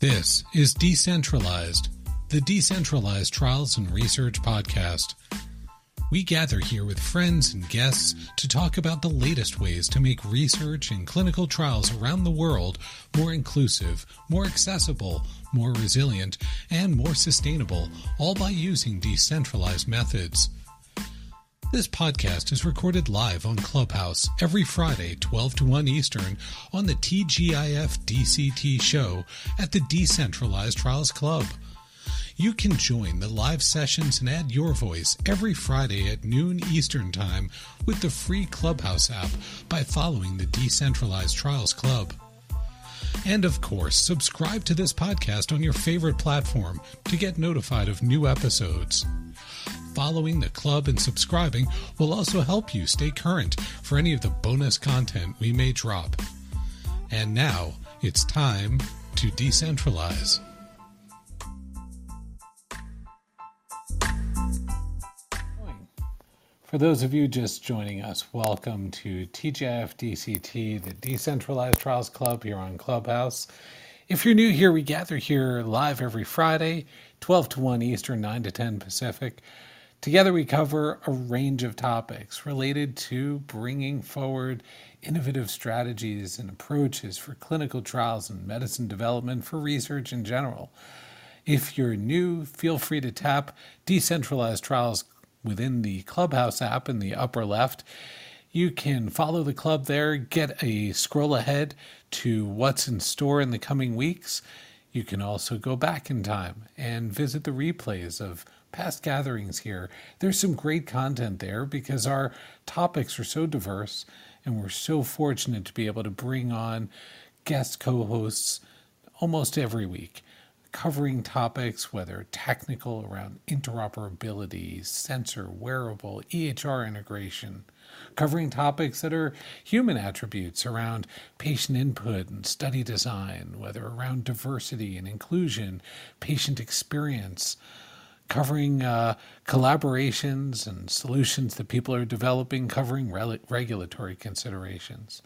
This is Decentralized, the Decentralized Trials and Research Podcast. We gather here with friends and guests to talk about the latest ways to make research and clinical trials around the world more inclusive, more accessible, more resilient, and more sustainable, all by using decentralized methods. This podcast is recorded live on Clubhouse every Friday, 12 to 1 Eastern, on the TGIF DCT show at the Decentralized Trials Club. You can join the live sessions and add your voice every Friday at noon Eastern Time with the free Clubhouse app by following the Decentralized Trials Club. And of course, subscribe to this podcast on your favorite platform to get notified of new episodes. Following the club and subscribing will also help you stay current for any of the bonus content we may drop. And now it's time to decentralize. For those of you just joining us, welcome to TGIF DCT, the Decentralized Trials Club here on Clubhouse. If you're new here, we gather here live every Friday, 12 to 1 Eastern, 9 to 10 Pacific. Together, we cover a range of topics related to bringing forward innovative strategies and approaches for clinical trials and medicine development for research in general. If you're new, feel free to tap Decentralized Trials within the Clubhouse app in the upper left. You can follow the club there, get a scroll ahead to what's in store in the coming weeks. You can also go back in time and visit the replays of past gatherings here. There's some great content there because our topics are so diverse and we're so fortunate to be able to bring on guest co hosts almost every week. Covering topics, whether technical around interoperability, sensor, wearable, EHR integration, covering topics that are human attributes around patient input and study design, whether around diversity and inclusion, patient experience, covering uh, collaborations and solutions that people are developing, covering re- regulatory considerations.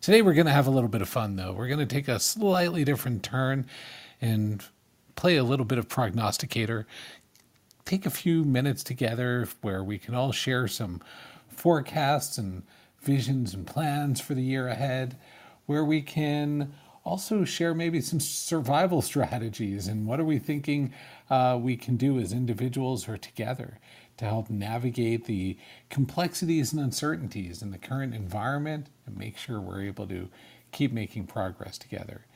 Today, we're going to have a little bit of fun, though. We're going to take a slightly different turn and play a little bit of prognosticator. Take a few minutes together where we can all share some forecasts and visions and plans for the year ahead, where we can also share maybe some survival strategies and what are we thinking uh, we can do as individuals or together to help navigate the complexities and uncertainties in the current environment and make sure we're able to keep making progress together.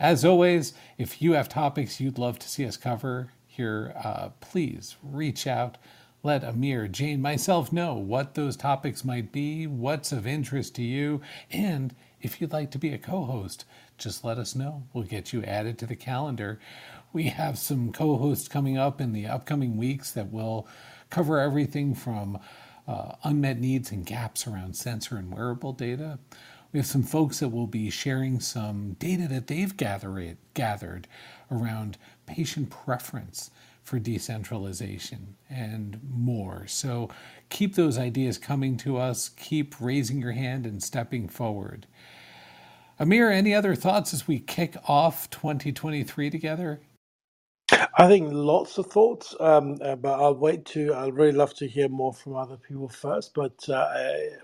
As always, if you have topics you'd love to see us cover here, uh, please reach out. Let Amir, Jane, myself know what those topics might be, what's of interest to you, and if you'd like to be a co host, just let us know. We'll get you added to the calendar. We have some co hosts coming up in the upcoming weeks that will cover everything from uh, unmet needs and gaps around sensor and wearable data. We have some folks that will be sharing some data that they've gathered, gathered around patient preference for decentralization and more. So keep those ideas coming to us, keep raising your hand and stepping forward. Amir, any other thoughts as we kick off 2023 together? I think lots of thoughts, um, uh, but I'll wait to. I'd really love to hear more from other people first. But uh,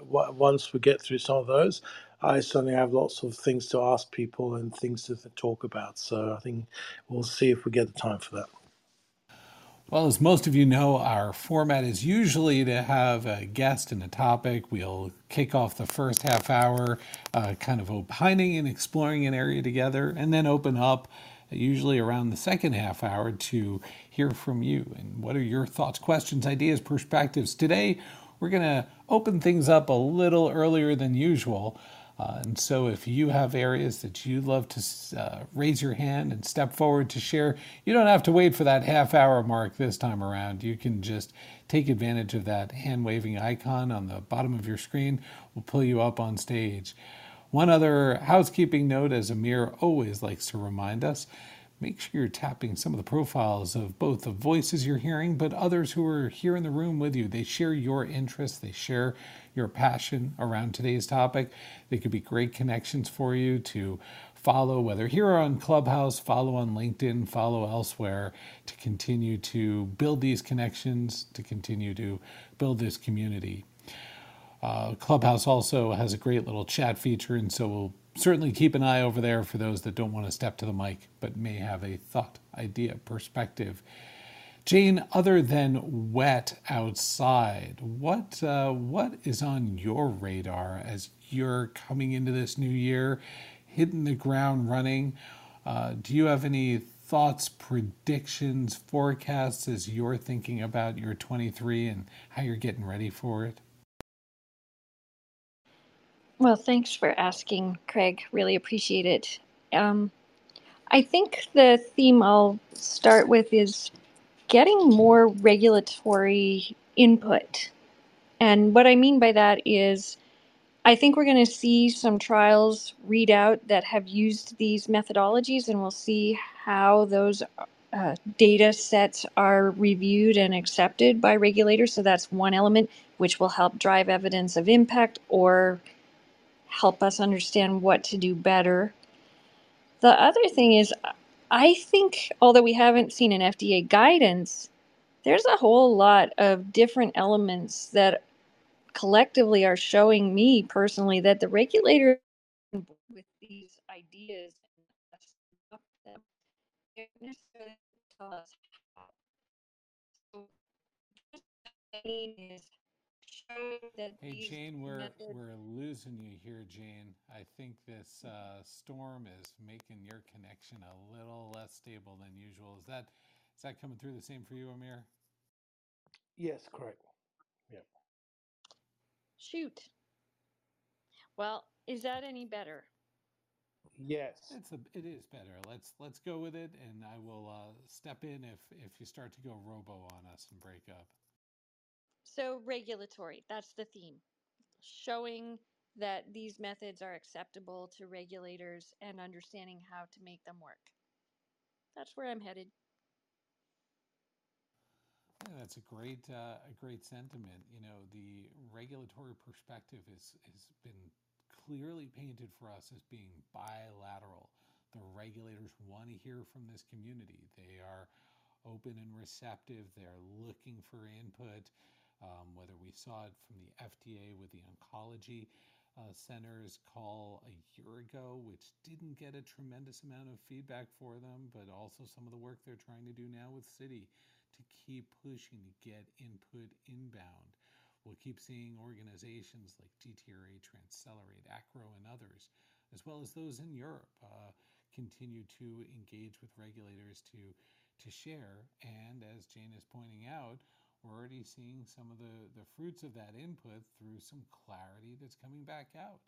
once we get through some of those, I certainly have lots of things to ask people and things to talk about. So I think we'll see if we get the time for that. Well, as most of you know, our format is usually to have a guest and a topic. We'll kick off the first half hour, uh, kind of opining and exploring an area together, and then open up, usually around the second half hour, to hear from you. And what are your thoughts, questions, ideas, perspectives? Today, we're going to open things up a little earlier than usual. Uh, and so, if you have areas that you'd love to uh, raise your hand and step forward to share, you don't have to wait for that half hour mark this time around. You can just take advantage of that hand waving icon on the bottom of your screen. We'll pull you up on stage. One other housekeeping note, as Amir always likes to remind us, make sure you're tapping some of the profiles of both the voices you're hearing, but others who are here in the room with you. They share your interests, they share your passion around today's topic. They could be great connections for you to follow, whether here on Clubhouse, follow on LinkedIn, follow elsewhere to continue to build these connections, to continue to build this community. Uh, Clubhouse also has a great little chat feature, and so we'll certainly keep an eye over there for those that don't want to step to the mic but may have a thought, idea, perspective. Jane, other than wet outside, what uh, what is on your radar as you're coming into this new year, hitting the ground running? Uh, do you have any thoughts, predictions, forecasts as you're thinking about your 23 and how you're getting ready for it? Well, thanks for asking, Craig. Really appreciate it. Um, I think the theme I'll start with is getting more regulatory input. And what I mean by that is, I think we're going to see some trials read out that have used these methodologies, and we'll see how those uh, data sets are reviewed and accepted by regulators. So that's one element which will help drive evidence of impact or help us understand what to do better. The other thing is, I think, although we haven't seen an FDA guidance, there's a whole lot of different elements that collectively are showing me personally that the regulator with these ideas and Hey Jane, we're methods. we're losing you here, Jane. I think this uh, storm is making your connection a little less stable than usual. Is that is that coming through the same for you, Amir? Yes, correct. Yeah. Shoot. Well, is that any better? Yes. It's a it is better. Let's let's go with it, and I will uh, step in if if you start to go robo on us and break up. So, regulatory, that's the theme. Showing that these methods are acceptable to regulators and understanding how to make them work. That's where I'm headed. Yeah, that's a great, uh, a great sentiment. You know, the regulatory perspective is has been clearly painted for us as being bilateral. The regulators want to hear from this community. They are open and receptive. They're looking for input um, whether we saw it from the FDA with the oncology uh, centers call a year ago, which didn't get a tremendous amount of feedback for them, but also some of the work they're trying to do now with Citi to keep pushing to get input inbound. We'll keep seeing organizations like DTRA, Transcelerate, Acro, and others, as well as those in Europe, uh, continue to engage with regulators to to share. And as Jane is pointing out, we're already seeing some of the, the fruits of that input through some clarity that's coming back out.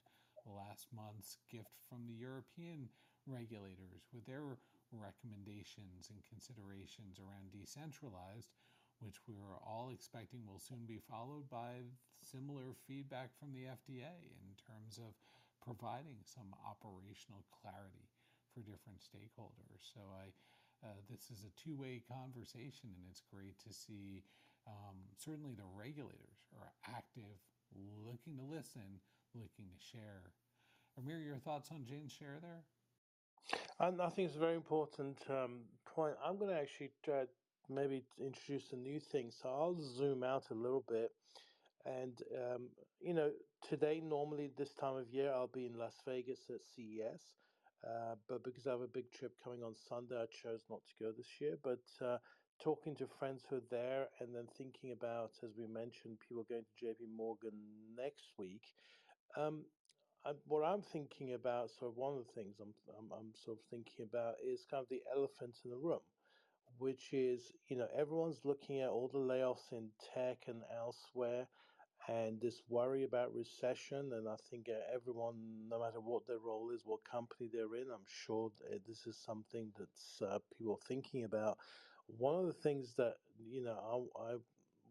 Last month's gift from the European regulators with their recommendations and considerations around decentralized, which we are all expecting will soon be followed by similar feedback from the FDA in terms of providing some operational clarity for different stakeholders. So I, uh, this is a two-way conversation, and it's great to see um, certainly the regulators are active, looking to listen, looking to share. Amir, your thoughts on Jane's share there? And I think it's a very important um, point. I'm going to actually uh, maybe introduce a new thing. So I'll zoom out a little bit. And, um, you know, today, normally this time of year, I'll be in Las Vegas at CES. Uh, but because I have a big trip coming on Sunday, I chose not to go this year. But uh, talking to friends who are there and then thinking about, as we mentioned, people going to JP Morgan next week. Um, I, what I'm thinking about, of one of the things I'm, I'm, I'm sort of thinking about is kind of the elephant in the room, which is, you know, everyone's looking at all the layoffs in tech and elsewhere and this worry about recession. And I think uh, everyone, no matter what their role is, what company they're in, I'm sure this is something that's uh, people thinking about. One of the things that you know I, I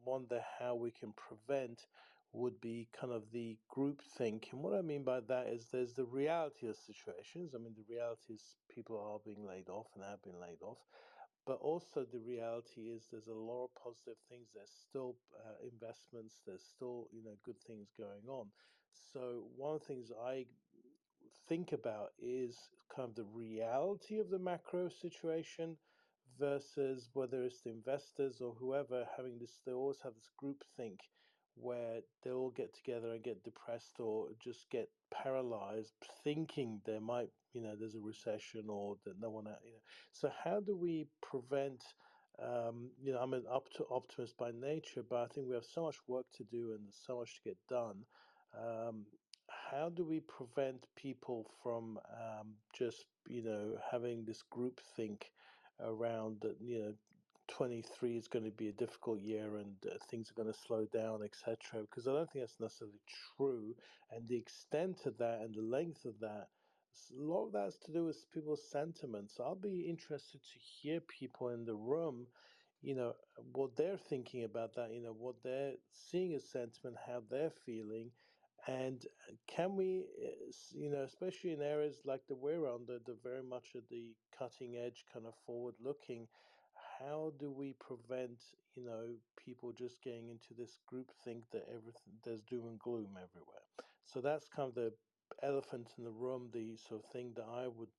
wonder how we can prevent would be kind of the group think. And what I mean by that is there's the reality of situations. I mean, the reality is people are being laid off and have been laid off. But also, the reality is there's a lot of positive things. There's still uh, investments. There's still you know good things going on. So one of the things I think about is kind of the reality of the macro situation versus whether it's the investors or whoever having this, they always have this group think where they all get together and get depressed or just get paralyzed thinking there might you know there's a recession or that no one you know. So how do we prevent um, you know i'm an up to optimist by nature but i think we have so much work to do and so much to get done. Um, how do we prevent people from um, just you know having this group think around that you know 23 is going to be a difficult year and uh, things are going to slow down etc because i don't think that's necessarily true and the extent of that and the length of that a lot of that's to do with people's sentiments. I'll be interested to hear people in the room you know what they're thinking about that you know what they're seeing as sentiment how they're feeling and uh, can we, uh, you know, especially in areas like the we're on, the, the very much at the cutting edge, kind of forward looking, how do we prevent, you know, people just getting into this group think that everything there's doom and gloom everywhere? So that's kind of the elephant in the room, the sort of thing that I would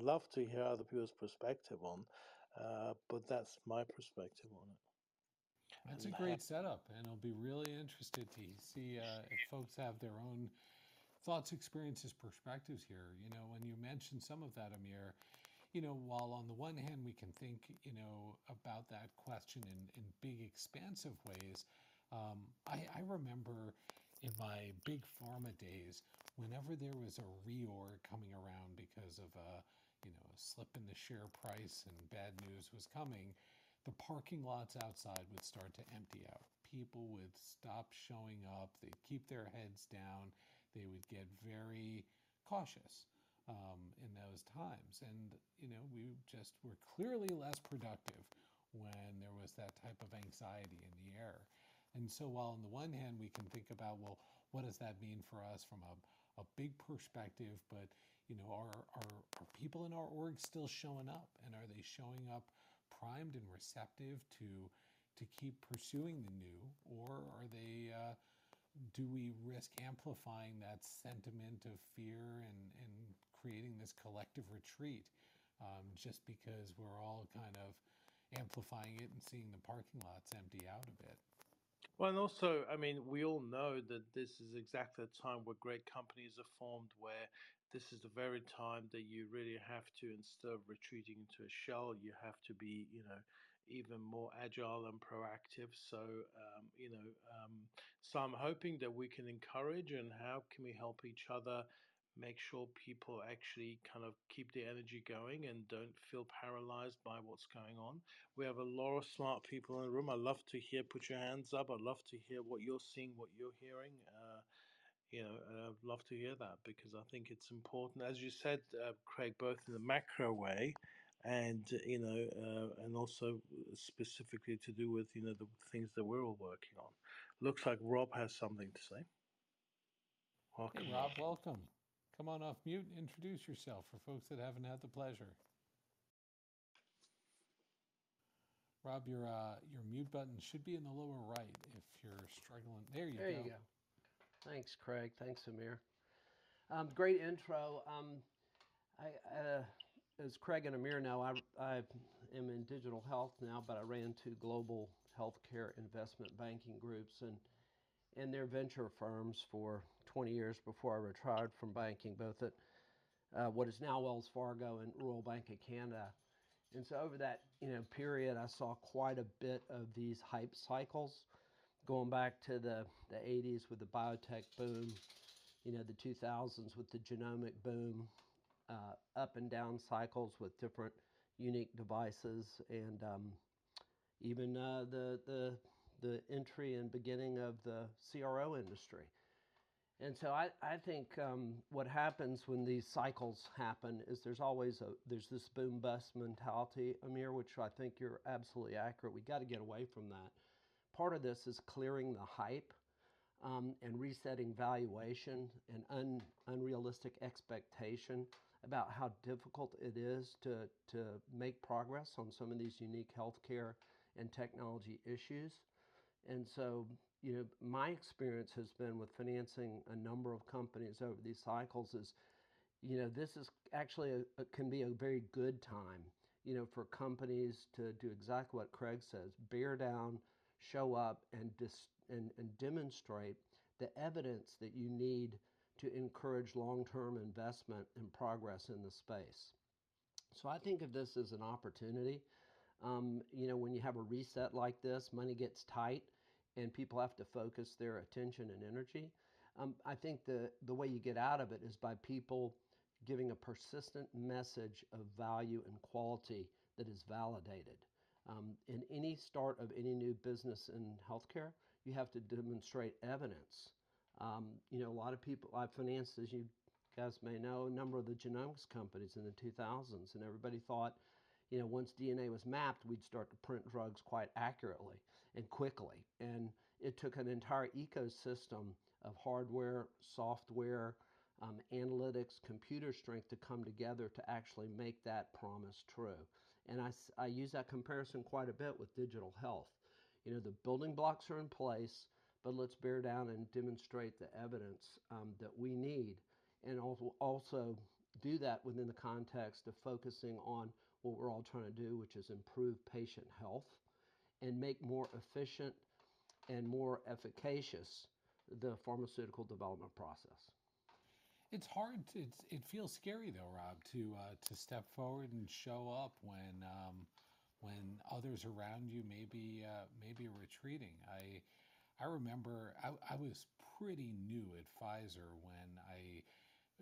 love to hear other people's perspective on, uh, but that's my perspective on it. That's a great setup, and I'll be really interested to see uh, if folks have their own thoughts, experiences, perspectives here. You know, when you mentioned some of that, Amir, you know, while on the one hand we can think, you know, about that question in, in big, expansive ways, um, I, I remember in my big pharma days, whenever there was a reorg coming around because of a, you know, a slip in the share price and bad news was coming, the parking lots outside would start to empty out. People would stop showing up, they'd keep their heads down, they would get very cautious um, in those times. And, you know, we just were clearly less productive when there was that type of anxiety in the air. And so, while on the one hand, we can think about, well, what does that mean for us from a, a big perspective? But, you know, are, are, are people in our org still showing up? And are they showing up primed and receptive to to keep pursuing the new, or are they? Uh, do we risk amplifying that sentiment of fear and, and creating this collective retreat um, just because we're all kind of amplifying it and seeing the parking lots empty out a bit? Well, and also, I mean, we all know that this is exactly the time where great companies are formed, where this is the very time that you really have to, instead of retreating into a shell, you have to be, you know, even more agile and proactive. So, um, you know, um, so I'm hoping that we can encourage and how can we help each other make sure people actually kind of keep the energy going and don't feel paralyzed by what's going on. We have a lot of smart people in the room. I'd love to hear, put your hands up. I'd love to hear what you're seeing, what you're hearing. Uh, you know, and I'd love to hear that because I think it's important, as you said, uh, Craig, both in the macro way and you know, uh, and also specifically to do with you know the things that we're all working on. Looks like Rob has something to say. Welcome, hey, Rob. Welcome. Come on off mute and introduce yourself for folks that haven't had the pleasure. Rob, your uh, your mute button should be in the lower right if you're struggling. There you there go. There you go. Thanks, Craig. Thanks, Amir. Um, great intro. Um, I, uh, as Craig and Amir know, I, I am in digital health now, but I ran two global healthcare investment banking groups and in their venture firms for 20 years before I retired from banking, both at uh, what is now Wells Fargo and Royal Bank of Canada. And so over that you know period, I saw quite a bit of these hype cycles, going back to the, the 80s with the biotech boom, you know the 2000s with the genomic boom, uh, up and down cycles with different unique devices, and um, even uh, the the the entry and beginning of the CRO industry. And so I, I think um, what happens when these cycles happen is there's always a there's this boom bust mentality, Amir, which I think you're absolutely accurate. We got to get away from that. Part of this is clearing the hype um, and resetting valuation and un, unrealistic expectation about how difficult it is to, to make progress on some of these unique healthcare and technology issues. And so, you know, my experience has been with financing a number of companies over these cycles is you know, this is actually a, a, can be a very good time, you know, for companies to do exactly what Craig says: bear down, show up, and dis, and, and demonstrate the evidence that you need to encourage long-term investment and progress in the space. So I think of this as an opportunity. Um, you know, when you have a reset like this, money gets tight, and people have to focus their attention and energy. Um, I think the the way you get out of it is by people giving a persistent message of value and quality that is validated. Um, in any start of any new business in healthcare, you have to demonstrate evidence. Um, you know, a lot of people, I've financed, as you guys may know, a number of the genomics companies in the 2000s, and everybody thought, you know, once DNA was mapped, we'd start to print drugs quite accurately and quickly. And it took an entire ecosystem of hardware, software, um, analytics, computer strength to come together to actually make that promise true. And I, I use that comparison quite a bit with digital health. You know, the building blocks are in place, but let's bear down and demonstrate the evidence um, that we need. And also, also do that within the context of focusing on what we're all trying to do, which is improve patient health and make more efficient and more efficacious the pharmaceutical development process. It's hard. To, it's, it feels scary though, Rob, to uh, to step forward and show up when um, when others around you maybe uh, maybe retreating. I I remember I, I was pretty new at Pfizer when I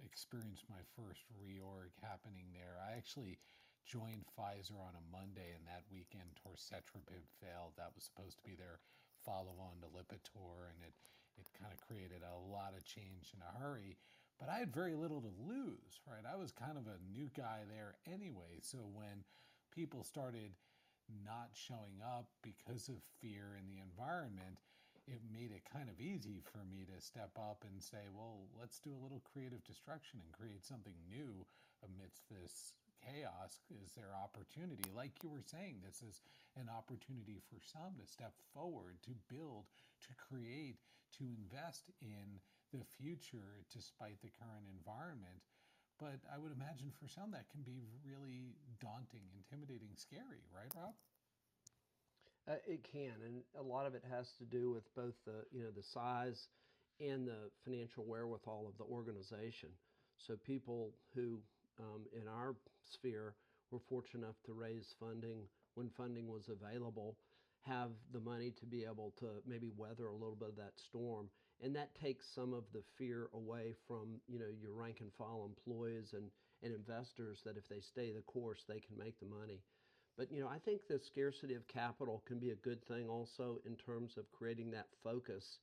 experienced my first reorg happening there. I actually joined Pfizer on a Monday, and that weekend torcetrapib failed. That was supposed to be their follow-on to Lipitor, and it it kind of created a lot of change in a hurry. But I had very little to lose, right? I was kind of a new guy there anyway. So when people started not showing up because of fear in the environment, it made it kind of easy for me to step up and say, well, let's do a little creative destruction and create something new amidst this chaos is there opportunity. Like you were saying, this is an opportunity for some to step forward, to build, to create, to invest in the future despite the current environment. But I would imagine for some that can be really daunting, intimidating, scary, right, Rob? Uh, it can, and a lot of it has to do with both the you know the size and the financial wherewithal of the organization. So people who um, in our sphere were fortunate enough to raise funding when funding was available, have the money to be able to maybe weather a little bit of that storm, and that takes some of the fear away from you know your rank and file employees and and investors that if they stay the course they can make the money. But you know I think the scarcity of capital can be a good thing also in terms of creating that focus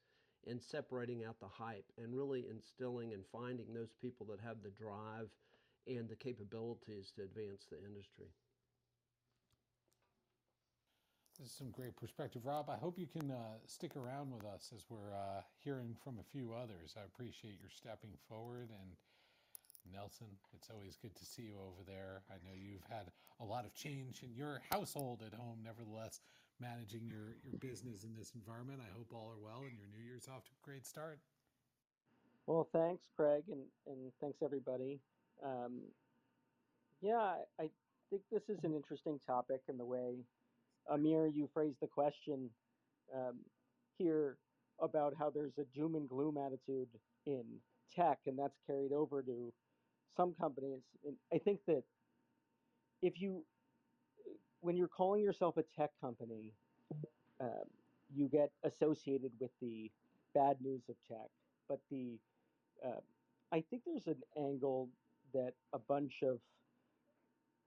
and separating out the hype and really instilling and finding those people that have the drive and the capabilities to advance the industry. This is some great perspective, Rob. I hope you can uh, stick around with us as we're uh, hearing from a few others. I appreciate your stepping forward. And Nelson, it's always good to see you over there. I know you've had a lot of change in your household at home, nevertheless, managing your, your business in this environment. I hope all are well and your New Year's off to a great start. Well, thanks, Craig, and, and thanks, everybody. Um, yeah, I think this is an interesting topic in the way, Amir, you phrased the question um, here about how there's a doom and gloom attitude in tech, and that's carried over to some companies. And I think that if you, when you're calling yourself a tech company, um, you get associated with the bad news of tech. But the, uh, I think there's an angle that a bunch of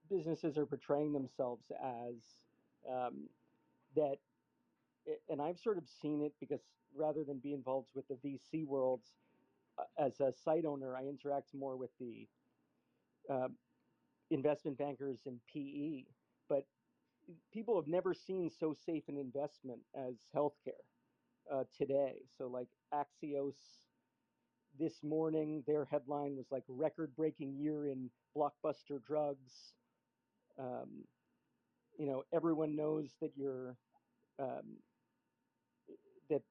businesses are portraying themselves as um, that and I've sort of seen it because rather than be involved with the VC worlds, uh, as a site owner, I interact more with the uh, investment bankers and PE. But people have never seen so safe an investment as healthcare uh, today. So, like Axios this morning, their headline was like record breaking year in blockbuster drugs. Um, you know, everyone knows that you're, um, that,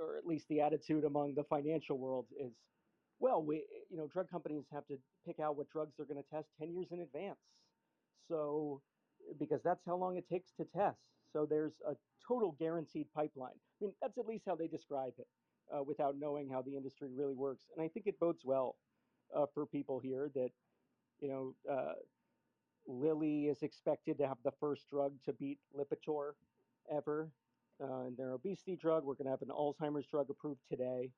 or at least the attitude among the financial world is Well, we, you know, drug companies have to pick out what drugs they're going to test 10 years in advance. So, because that's how long it takes to test. So there's a total guaranteed pipeline. I mean, that's at least how they describe it uh, without knowing how the industry really works. And I think it bodes well uh, for people here that, you know, uh, Lilly is expected to have the first drug to beat Lipitor ever uh, in their obesity drug. We're going to have an Alzheimer's drug approved today.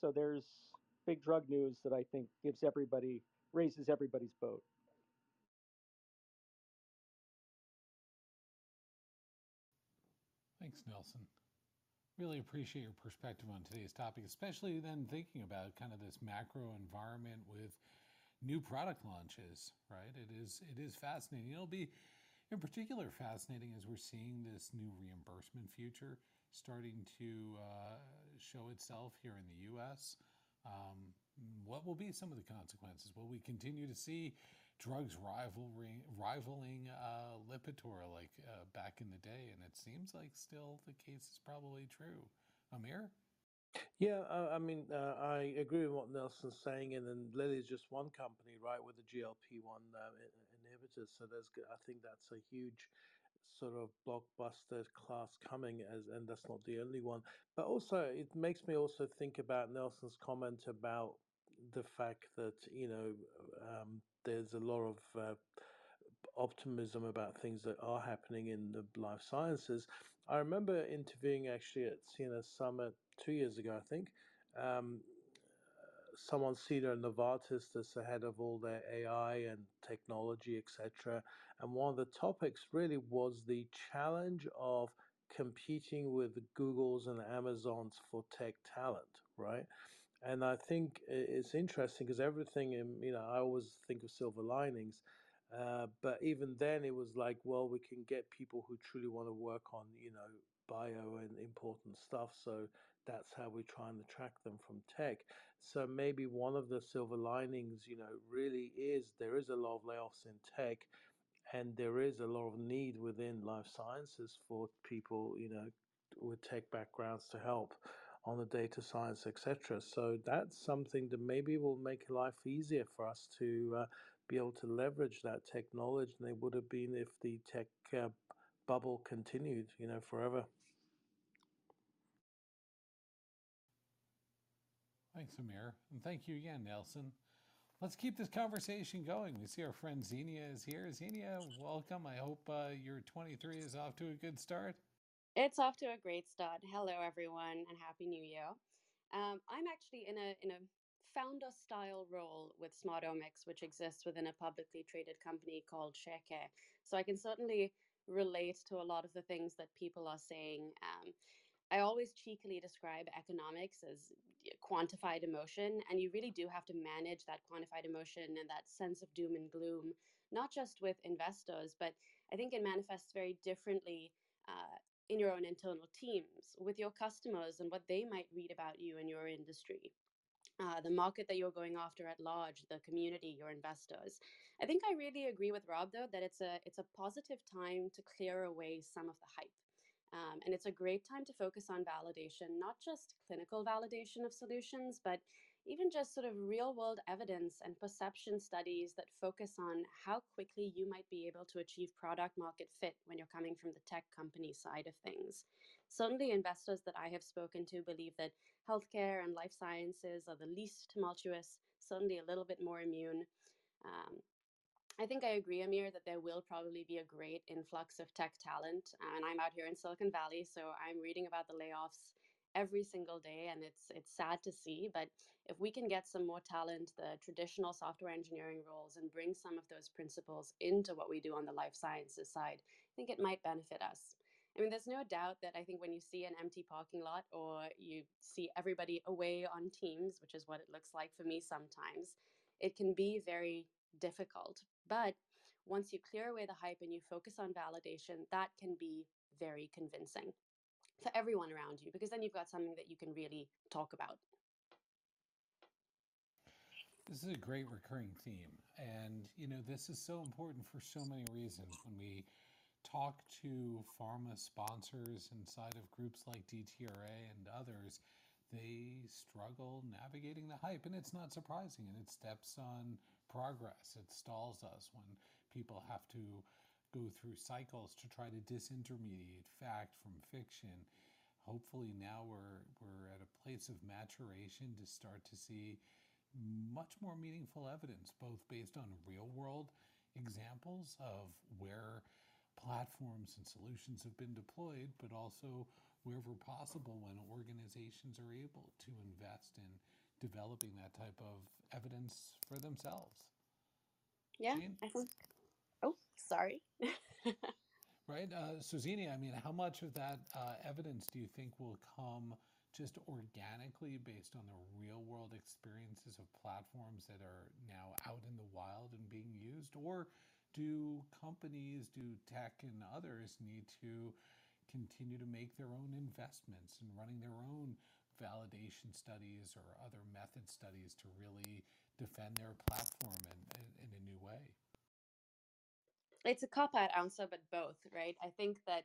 So there's big drug news that I think gives everybody, raises everybody's boat. Thanks, Nelson. Really appreciate your perspective on today's topic, especially then thinking about kind of this macro environment with new product launches, right? It is it is fascinating. It'll be in particular fascinating as we're seeing this new reimbursement future starting to uh, show itself here in the U.S. Um, what will be some of the consequences? Will we continue to see drugs rivaling rivaling uh, Lipitor like uh, back in the day? And it seems like still the case is probably true. Amir. Yeah, I, I mean, uh, I agree with what Nelson's saying, and then Lilly is just one company, right, with the GLP one uh, inhibitors. So there's, I think that's a huge sort of blockbuster class coming, as and that's not the only one. But also, it makes me also think about Nelson's comment about the fact that you know um, there's a lot of uh, optimism about things that are happening in the life sciences. I remember interviewing actually at CNS Summit two years ago, I think. Um, someone senior at Novartis that's ahead of all their AI and technology, etc. And one of the topics really was the challenge of competing with Googles and Amazons for tech talent, right? And I think it's interesting because everything, in, you know, I always think of silver linings. Uh, but even then, it was like, well, we can get people who truly want to work on, you know, bio and important stuff. So that's how we try and attract them from tech. So maybe one of the silver linings, you know, really is there is a lot of layoffs in tech and there is a lot of need within life sciences for people, you know, with tech backgrounds to help on the data science, etc. So that's something that maybe will make life easier for us to uh, be able to leverage that technology than they would have been if the tech uh, bubble continued, you know, forever. Thanks, Amir. And thank you again, Nelson. Let's keep this conversation going. We see our friend Xenia is here. Xenia, welcome. I hope uh, your 23 is off to a good start. It's off to a great start. Hello, everyone, and Happy New Year. Um, I'm actually in a in a founder style role with Smartomics, which exists within a publicly traded company called ShareCare. So I can certainly relate to a lot of the things that people are saying. Um, I always cheekily describe economics as quantified emotion, and you really do have to manage that quantified emotion and that sense of doom and gloom, not just with investors, but I think it manifests very differently uh, in your own internal teams, with your customers, and what they might read about you and your industry. Uh, the market that you're going after at large, the community, your investors. I think I really agree with Rob though that it's a it's a positive time to clear away some of the hype. Um, and it's a great time to focus on validation, not just clinical validation of solutions, but even just sort of real world evidence and perception studies that focus on how quickly you might be able to achieve product market fit when you're coming from the tech company side of things. Certainly, investors that I have spoken to believe that healthcare and life sciences are the least tumultuous, certainly a little bit more immune. Um, I think I agree, Amir, that there will probably be a great influx of tech talent. And I'm out here in Silicon Valley, so I'm reading about the layoffs every single day, and it's it's sad to see. But if we can get some more talent, the traditional software engineering roles, and bring some of those principles into what we do on the life sciences side, I think it might benefit us. I mean, there's no doubt that I think when you see an empty parking lot or you see everybody away on teams, which is what it looks like for me sometimes, it can be very difficult. But once you clear away the hype and you focus on validation, that can be very convincing for everyone around you because then you've got something that you can really talk about. This is a great recurring theme. And, you know, this is so important for so many reasons. When we talk to pharma sponsors inside of groups like DTRA and others, they struggle navigating the hype. And it's not surprising, and it steps on progress. It stalls us when people have to go through cycles to try to disintermediate fact from fiction. Hopefully, now we're, we're at a place of maturation to start to see much more meaningful evidence, both based on real world examples of where platforms and solutions have been deployed, but also wherever possible when organizations are able to invest in developing that type of evidence for themselves. Yeah, Jane? I think. Oh, sorry. Right. Uh, I mean, how much of that uh, evidence do you think will come just organically based on the real world experiences of platforms that are now out in the wild and being used? Or do companies, do tech and others need to continue to make their own investments in running their own validation studies or other method studies to really defend their platform in, in, in a new way? It's a cop out answer, but both, right? I think that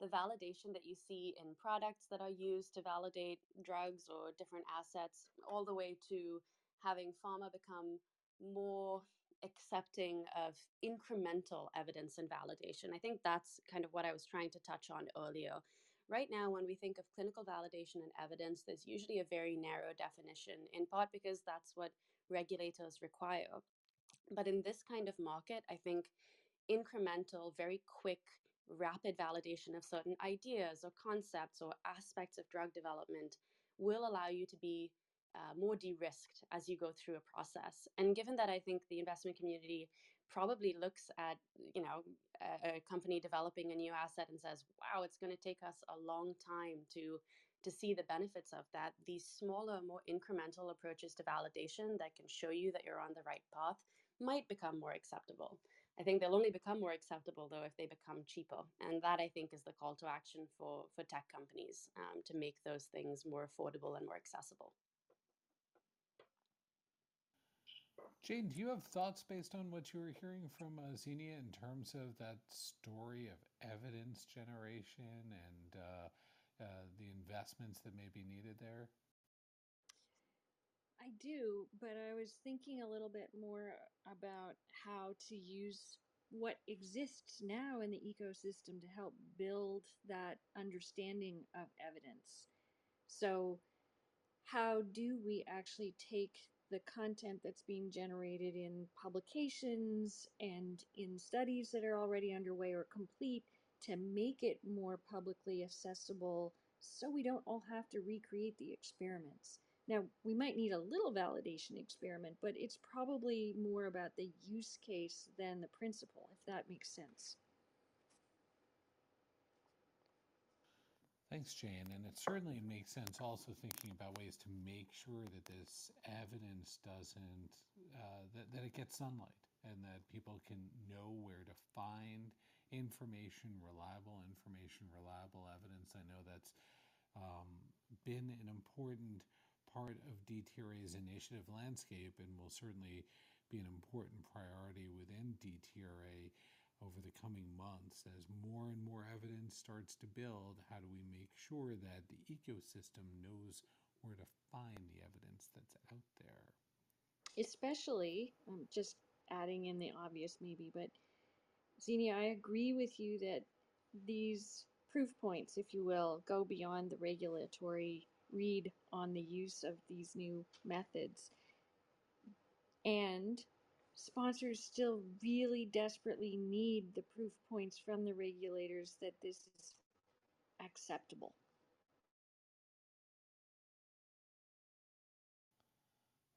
the validation that you see in products that are used to validate drugs or different assets, all the way to having pharma become more accepting of incremental evidence and validation. I think that's kind of what I was trying to touch on earlier. Right now, when we think of clinical validation and evidence, there's usually a very narrow definition, in part because that's what regulators require. But in this kind of market, I think incremental, very quick, rapid validation of certain ideas or concepts or aspects of drug development will allow you to be uh, more de-risked as you go through a process. And given that I think the investment community probably looks at you know a, a company developing a new asset and says, "Wow, it's going to take us a long time to to see the benefits of that." These smaller, more incremental approaches to validation that can show you that you're on the right path might become more acceptable. I think they'll only become more acceptable though if they become cheaper, and that I think is the call to action for for tech companies um, to make those things more affordable and more accessible. Jane, do you have thoughts based on what you were hearing from uh, Xenia in terms of that story of evidence generation and uh, uh, the investments that may be needed there? I do, but I was thinking a little bit more about how to use what exists now in the ecosystem to help build that understanding of evidence. So, how do we actually take the content that's being generated in publications and in studies that are already underway or complete to make it more publicly accessible so we don't all have to recreate the experiments? Now, we might need a little validation experiment, but it's probably more about the use case than the principle, if that makes sense. Thanks, Jane. And it certainly makes sense also thinking about ways to make sure that this evidence doesn't, uh, that, that it gets sunlight and that people can know where to find information, reliable information, reliable evidence. I know that's um, been an important part of DTRA's initiative landscape and will certainly be an important priority within DTRA over the coming months as more and more evidence starts to build. How do we make sure that the ecosystem knows where to find the evidence that's out there? Especially, um, just adding in the obvious maybe, but Xenia, I agree with you that these proof points, if you will, go beyond the regulatory read on the use of these new methods. And sponsors still really desperately need the proof points from the regulators that this is acceptable.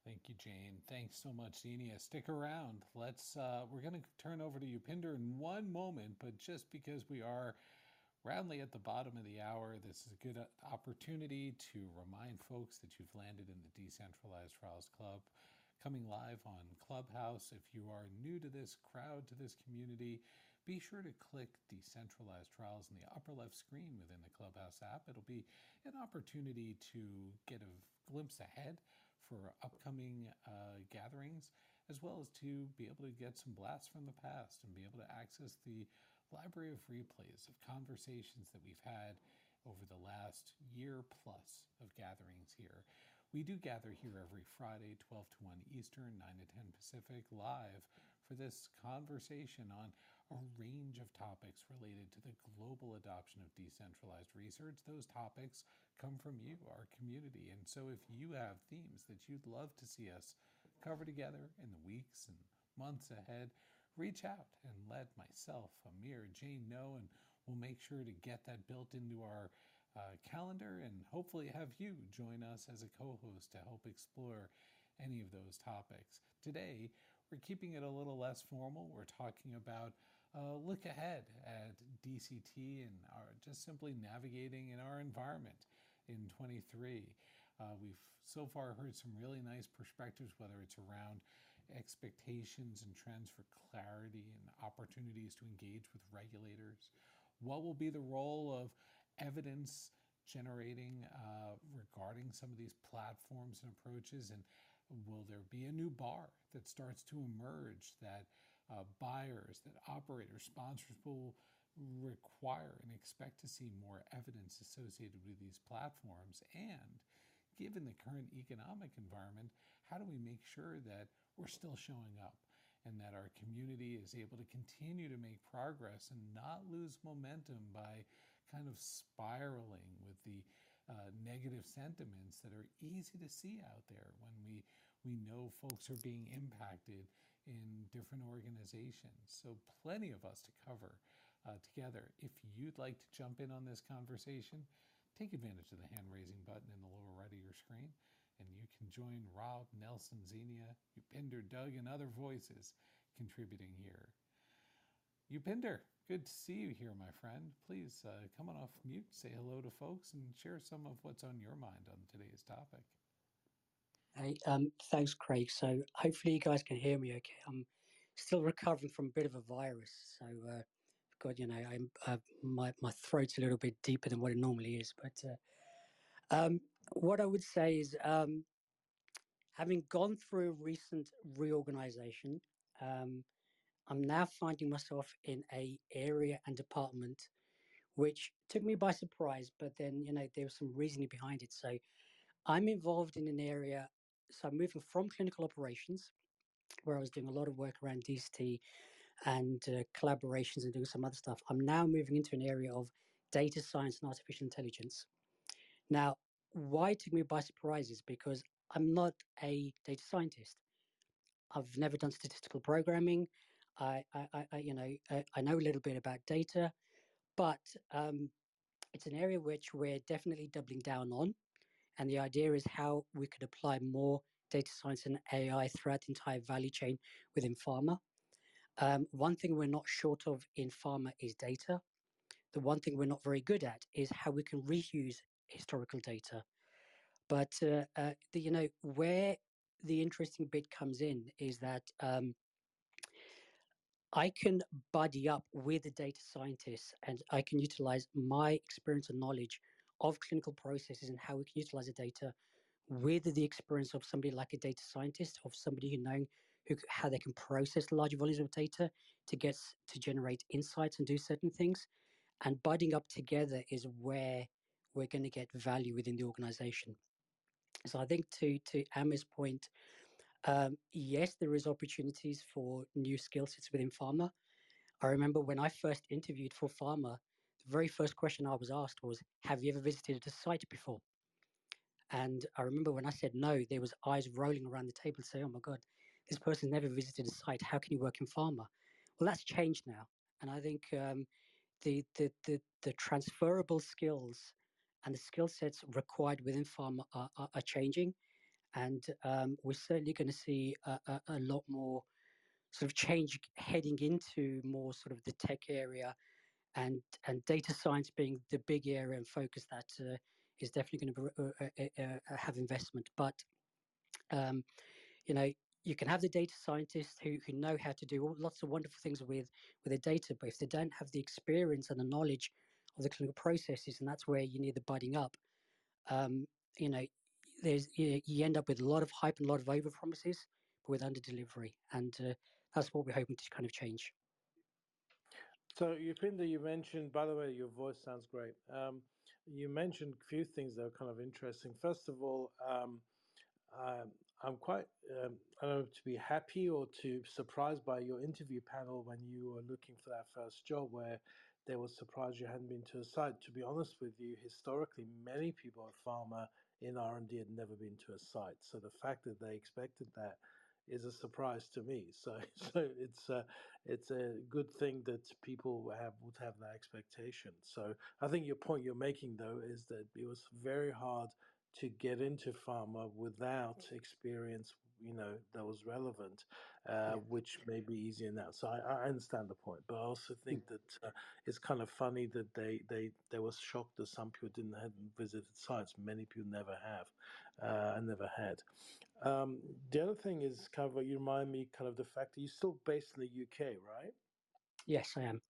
Thank you, Jane. Thanks so much, Xenia. Stick around. Let's. Uh, we're going to turn over to Upinder in one moment, but just because we are roundly at the bottom of the hour, this is a good uh, opportunity to remind folks that you've landed in the Decentralized Trials Club coming live on Clubhouse. If you are new to this crowd, to this community, be sure to click Decentralized Trials in the upper left screen within the Clubhouse app. It'll be an opportunity to get a glimpse ahead for upcoming uh, gatherings, as well as to be able to get some blasts from the past and be able to access the library of replays of conversations that we've had over the last year plus of gatherings here. We do gather here every Friday, 12 to 1 Eastern, 9 to 10 Pacific, live for this conversation on a range of topics related to the global adoption of decentralized research. Those topics come from you, our community. And so if you have themes that you'd love to see us cover together in the weeks and months ahead, reach out and let myself, Amir, Jane know, and we'll make sure to get that built into our uh, calendar and hopefully have you join us as a co host to help explore any of those topics. Today, we're keeping it a little less formal. We're talking about a look ahead at DCT and our, just simply navigating in our environment in 23. Uh, we've so far heard some really nice perspectives, whether it's around expectations and trends for clarity and opportunities to engage with regulators. What will be the role of evidence generating uh, regarding some of these platforms and approaches? And will there be a new bar that starts to emerge that uh, buyers, that operators, sponsors will require and expect to see more evidence associated with these platforms? And given the current economic environment, how do we make sure that we're still showing up and that our community is able to continue to make progress and not lose momentum by kind of spiraling with the uh, negative sentiments that are easy to see out there when we we know folks are being impacted in different organizations. So plenty of us to cover uh, together. If you'd like to jump in on this conversation, take advantage of the hand raising button in the lower right of your screen and you can join Rob, Nelson, Xenia, Upinder, Doug, and other voices contributing here. Upinder, good to see you here, my friend. Please uh, come on off mute, say hello to folks, and share some of what's on your mind on today's topic. Hey, um, thanks, Craig. So hopefully you guys can hear me okay. I'm still recovering from a bit of a virus, so uh, God, you know, I'm uh, my my throat's a little bit deeper than what it normally is. But uh, um, what I would say is, um, having gone through recent reorganization, um, I'm now finding myself in a area and department which took me by surprise. But then, you know, there was some reasoning behind it. So I'm involved in an area. So I'm moving from clinical operations, where I was doing a lot of work around DCT and uh, collaborations and doing some other stuff. I'm now moving into an area of data science and artificial intelligence. Now, why took me by surprise is because I'm not a data scientist. I've never done statistical programming. I, I, I you know, I, I, know a little bit about data, but um, it's an area which we're definitely doubling down on. And the idea is how we could apply more data science and AI throughout the entire value chain within pharma. Um, one thing we're not short of in pharma is data. The one thing we're not very good at is how we can reuse historical data. But uh, uh, the, you know where the interesting bit comes in is that um, I can buddy up with the data scientists and I can utilize my experience and knowledge of clinical processes and how we can utilize the data with the experience of somebody like a data scientist, of somebody who knowing who how they can process large volumes of data to get to generate insights and do certain things. And budding up together is where we're going to get value within the organization. So I think to to Amir's point, um, yes, there is opportunities for new skill sets within pharma. I remember when I first interviewed for pharma, the very first question I was asked was, "Have you ever visited a site before?" And I remember when I said no, there was eyes rolling around the table saying, "Oh my God, this person never visited a site. How can you work in pharma?" Well, that's changed now, and I think um, the, the the the transferable skills and the skill sets required within pharma are, are, are changing, and um, we're certainly going to see a, a, a lot more sort of change heading into more sort of the tech area and and data science being the big area and focus that uh, is definitely going to uh, uh, uh, uh, have investment. But um, you know, you can have the data scientists who, who know how to do lots of wonderful things with with the data, but if they don't have the experience and the knowledge of the clinical processes, and that's where you need the budding up. Um, you know, there's you, end up with a lot of hype and a lot of over promises, but with under delivery, and uh, that's what we're hoping to kind of change. So, Upinder, you mentioned, by the way, your voice sounds great. Um, you mentioned a few things that are kind of interesting. First of all, um, um, I'm quite, um, I don't know, to be happy or to surprised by your interview panel when you were looking for that first job, where they were surprised you hadn't been to a site. To be honest with you, historically, many people at pharma in R&D had never been to a site. So the fact that they expected that is a surprise to me. So, so it's a, it's a good thing that people have would have that expectation. So I think your point you're making though is that it was very hard to get into pharma without mm. experience, you know, that was relevant, uh, Yeah. which may be easier now. So I, I understand the point, but I also think that uh, it's kind of funny that they they they were shocked that some people didn't hadn't visited sites. Many people never have, uh, and never had. Um, the other thing is kind of what you remind me kind of the fact that you're still based in the UK, right? Yes, I am.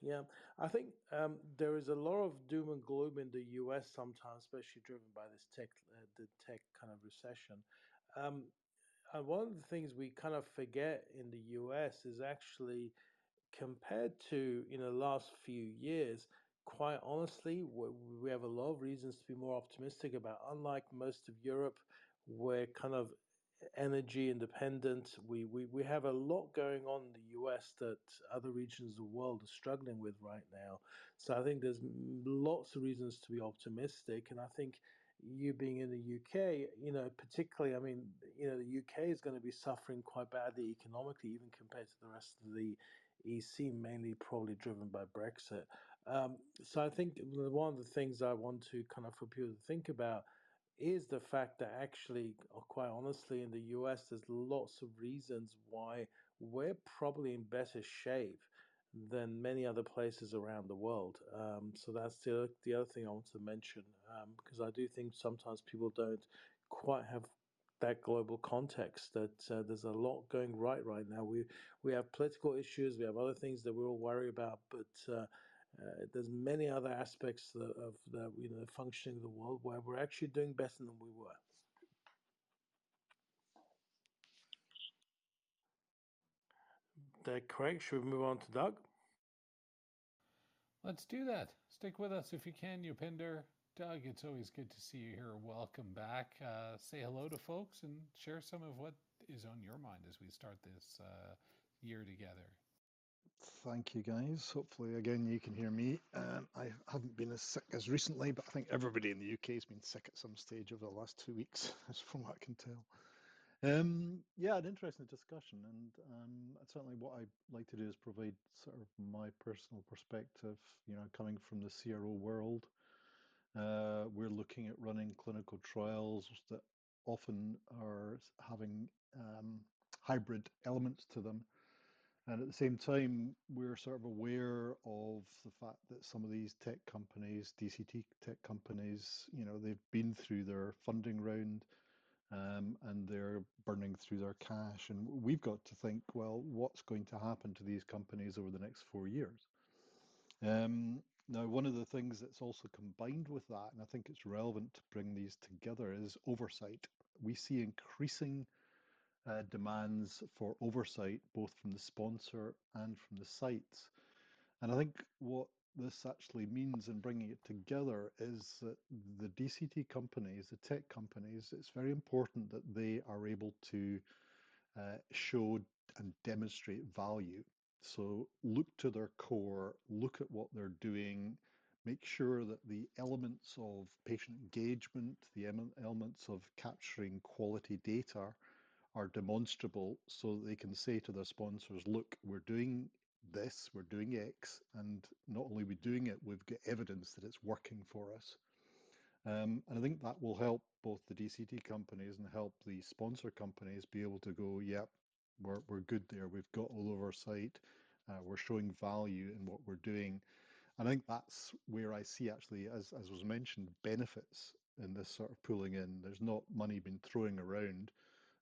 Yeah, I think um, there is a lot of doom and gloom in the US sometimes, especially driven by this tech, uh, the tech kind of recession. Um, and one of the things we kind of forget in the US is actually compared to in the last few years. Quite honestly, we we have a lot of reasons to be more optimistic about. Unlike most of Europe, we're kind of energy independent. We, we, we have a lot going on in the US that other regions of the world are struggling with right now. So I think there's lots of reasons to be optimistic. And I think you being in the UK, you know, particularly, I mean, you know, the UK is going to be suffering quite badly economically, even compared to the rest of the EC, mainly probably driven by Brexit. Um, so I think one of the things I want to kind of for people to think about is the fact that actually, uh, quite honestly, in the US, there's lots of reasons why we're probably in better shape than many other places around the world. Um, so that's the the other thing I want to mention um, because I do think sometimes people don't quite have that global context that uh, there's a lot going right right now. We we have political issues, we have other things that we're all worried about, but uh, uh, there's many other aspects of, of the you know functioning of the world where we're actually doing better than we were. That correct? Should we move on to Doug? Let's do that. Stick with us if you can, Upinder. Doug, it's always good to see you here. Welcome back. Uh, say hello to folks and share some of what is on your mind as we start this uh, year together. Thank you, guys. Hopefully, again, you can hear me. Um, I haven't been as sick as recently, but I think everybody in the UK has been sick at some stage over the last two weeks, as from what I can tell. Um, yeah, an interesting discussion, and um, certainly what I like to do is provide sort of my personal perspective. You know, coming from the CRO world, uh, we're looking at running clinical trials that often are having um, hybrid elements to them and at the same time, we're sort of aware of the fact that some of these tech companies, DCT tech companies, you know, they've been through their funding round um, and they're burning through their cash. And we've got to think, well, what's going to happen to these companies over the next four years? Um, now, one of the things that's also combined with that, and I think it's relevant to bring these together, is oversight. We see increasing uh, demands for oversight, both from the sponsor and from the sites. And I think what this actually means in bringing it together is that the DCT companies, the tech companies, it's very important that they are able to uh, show and demonstrate value. So look to their core, look at what they're doing, make sure that the elements of patient engagement, the elements of capturing quality data are demonstrable so they can say to their sponsors, look, we're doing this, we're doing X, and not only are we doing it, we've got evidence that it's working for us. Um, and I think that will help both the DCT companies and help the sponsor companies be able to go, yep, we're, we're good there. We've got all of oversight. Uh, we're showing value in what we're doing. And I think that's where I see actually, as, as was mentioned, benefits in this sort of pulling in. There's not money being thrown around.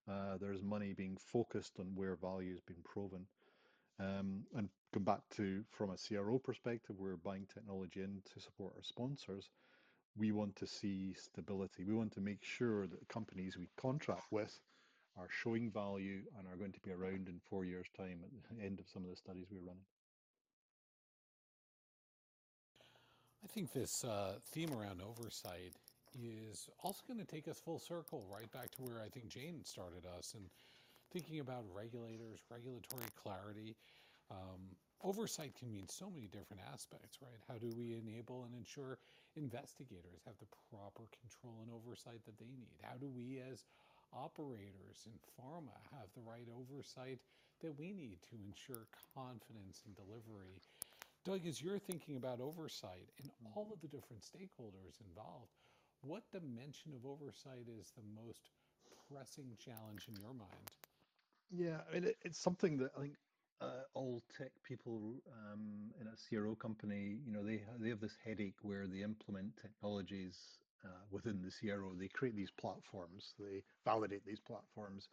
Uh, there's money being focused on where value has been proven. Um, and come back to from a CRO perspective, we're buying technology in to support our sponsors. We want to see stability. We want to make sure that the companies we contract with are showing value and are going to be around in four years' time at the end of some of the studies we're running. I think this uh, theme around oversight is also going to take us full circle right back to where I think Jane started us and thinking about regulators, regulatory clarity. Um, oversight can mean so many different aspects, right? How do we enable and ensure investigators have the proper control and oversight that they need? How do we, as operators in pharma, have the right oversight that we need to ensure confidence in delivery? Doug, as you're thinking about oversight and all of the different stakeholders involved, what dimension of oversight is the most pressing challenge in your mind? Yeah, I mean, it, it's something that I think uh, all tech people um, in a CRO company, you know, they they have this headache where they implement technologies uh, within the CRO. They create these platforms, they validate these platforms,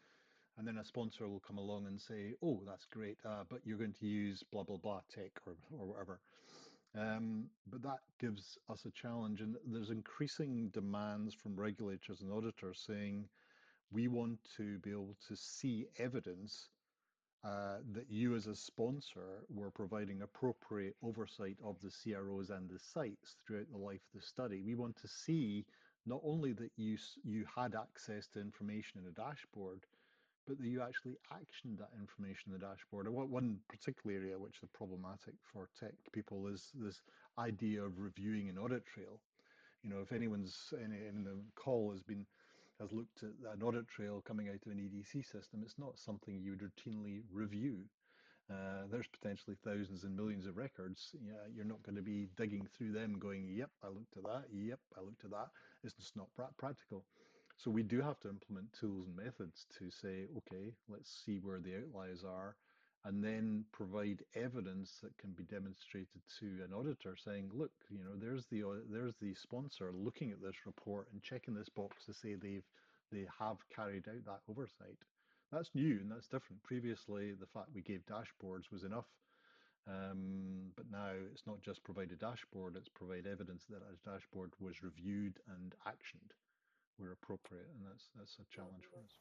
and then a sponsor will come along and say, "Oh, that's great, uh, but you're going to use blah blah blah tech or or whatever." Um, but that gives us a challenge, and there's increasing demands from regulators and auditors saying we want to be able to see evidence uh, that you as a sponsor were providing appropriate oversight of the CROs and the sites throughout the life of the study. We want to see not only that you you had access to information in a dashboard, but that you actually actioned that information in the dashboard. And what one particular area which is problematic for tech people is this idea of reviewing an audit trail. You know, if anyone's in, in the call has been has looked at an audit trail coming out of an EDC system, it's not something you would routinely review. Uh, there's potentially thousands and millions of records. Yeah, you're not going to be digging through them going, yep, I looked at that. Yep, I looked at that. It's just not practical. So we do have to implement tools and methods to say, okay, let's see where the outliers are and then provide evidence that can be demonstrated to an auditor saying look you know there's the there's the sponsor looking at this report and checking this box to say they've they have carried out that oversight. That's new and that's different. Previously the fact we gave dashboards was enough um, but now it's not just provide a dashboard it's provide evidence that a dashboard was reviewed and actioned where appropriate and that's that's a challenge for us.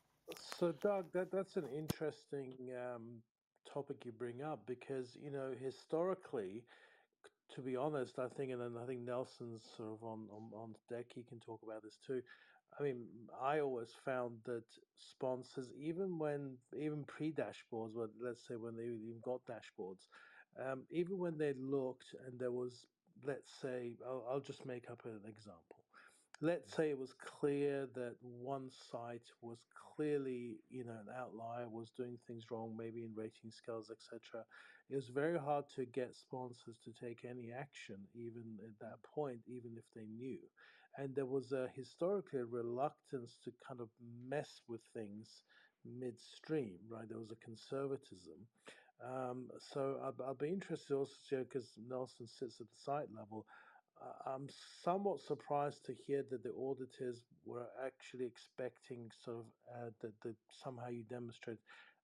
So doug that that's an interesting um, topic you bring up because you know historically to be honest i think and then i think nelson's sort of on, on on deck he can talk about this too. I mean i always found that sponsors even when even pre dashboards well let's say when they even got dashboards um, even when they looked and there was let's say I'll, I'll just make up an example let's say it was clear that one site was clearly you know an outlier was doing things wrong maybe in rating scales etc it was very hard to get sponsors to take any action even at that point even if they knew. And there was a historically reluctance to kind of mess with things midstream right? There was a conservatism. Um, so I'll, I'll be interested also because nelson sits at the site level I'm somewhat surprised to hear that the auditors were actually expecting sort of uh, that, that somehow you demonstrate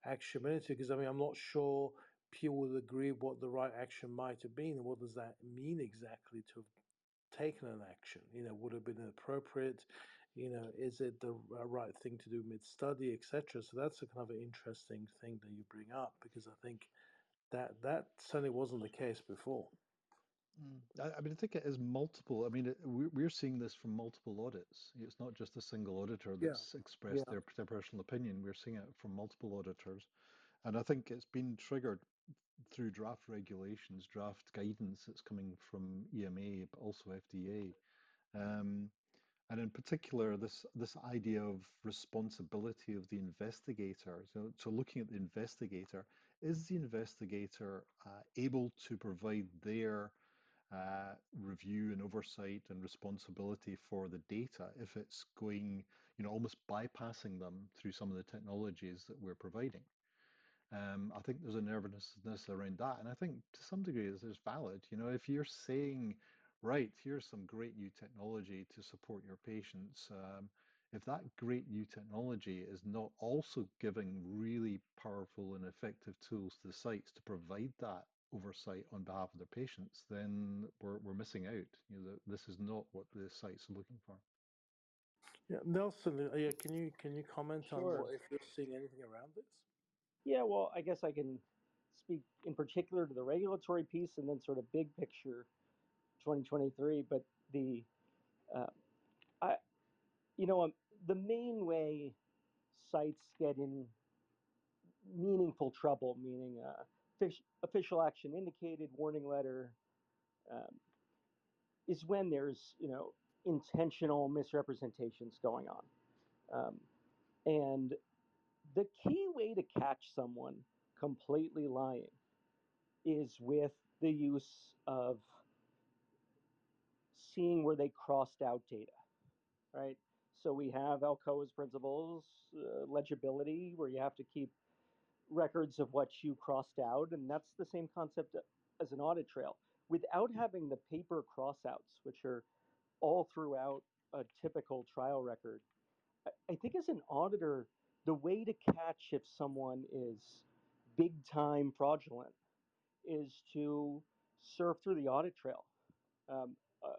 actionability because I mean I'm not sure people would agree what the right action might have been and what does that mean exactly to have taken an action? You know would have been appropriate? You know is it the right thing to do mid study etc so that's a kind of an interesting thing that you bring up because I think that that certainly wasn't the case before. Mm. I, I mean, I think it is multiple. I mean, it, we- we're seeing this from multiple audits. It's not just a single auditor Yeah, that's expressed yeah. their, their personal opinion. We're seeing it from multiple auditors. And I think it's been triggered through draft regulations, draft guidance that's coming from EMA, but also FDA. Um, and in particular, this this idea of responsibility of the investigator. So, so looking at the investigator, is the investigator uh, able to provide their uh, review and oversight and responsibility for the data if it's going, you know, almost bypassing them through some of the technologies that we're providing. Um, I think there's a nervousness around that, and I think to some degree this is valid. You know, if you're saying, right, here's some great new technology to support your patients, um, if that great new technology is not also giving really powerful and effective tools to the sites to provide that oversight on behalf of their patients, then we're, we're missing out. You know, this is not what the sites are looking for. Yeah, Nelson, uh, yeah, can you can you comment on what if you're seeing anything around this? Yeah, well, I guess I can speak in particular to the regulatory piece and then sort of big picture 2023. But the uh, I you know um, the main way sites get in meaningful trouble, meaning uh, official action indicated, warning letter, um, is when there's you know intentional misrepresentations going on. Um, and the key way to catch someone completely lying is with the use of seeing where they crossed out data, right? So we have ALCOA's principles, uh, legibility, where you have to keep records of what you crossed out, and that's the same concept as an audit trail. Without having the paper crossouts, which are all throughout a typical trial record, I think as an auditor, the way to catch if someone is big time fraudulent is to surf through the audit trail. Um, uh,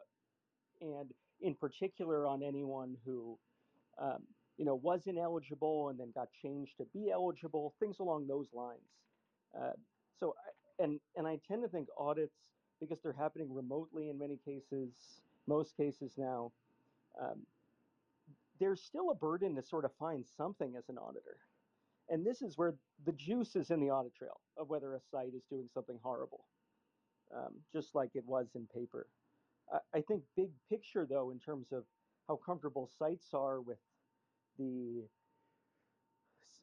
and in particular, on anyone who um, you know was ineligible and then got changed to be eligible, things along those lines. Uh, so, and and I tend to think audits because they're happening remotely in many cases, most cases now. Um, there's still a burden to sort of find something as an auditor. And this is where the juice is in the audit trail of whether a site is doing something horrible, um, just like it was in paper. I, I think big picture, though, in terms of how comfortable sites are with the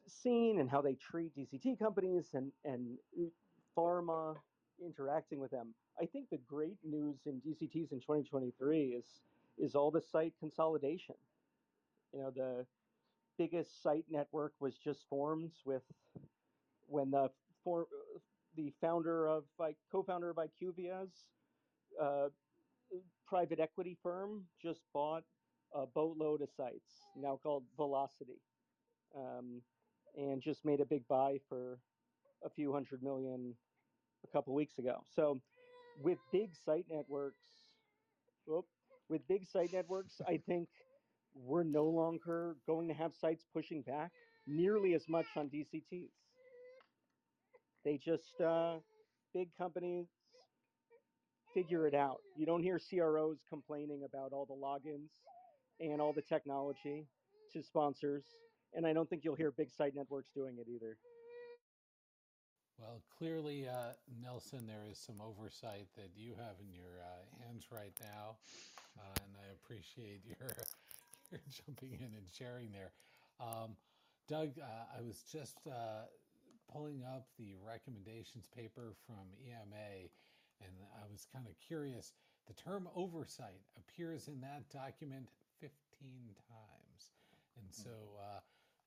scene and how they treat DCT companies and, and pharma interacting with them. I think the great news in DCTs in 2023 is is all the site consolidation you know the biggest site network was just formed with when the for the founder of co-founder of IQVIA's uh, private equity firm just bought a boatload of sites now called Velocity, um, and just made a big buy for a few hundred million a couple weeks ago. So with big site networks, whoop, with big site networks, I think we're no longer going to have sites pushing back nearly as much on DCTs. They just, uh, big companies figure it out. You don't hear CROs complaining about all the logins and all the technology to sponsors. And I don't think you'll hear big site networks doing it either. Well, clearly, uh, Nelson, there is some oversight that you have in your uh, hands right now, uh, and I appreciate your your jumping in and sharing there. Um, Doug, uh, I was just uh, pulling up the recommendations paper from EMA, and I was kind of curious. The term oversight appears in that document 15 times, and so. Uh,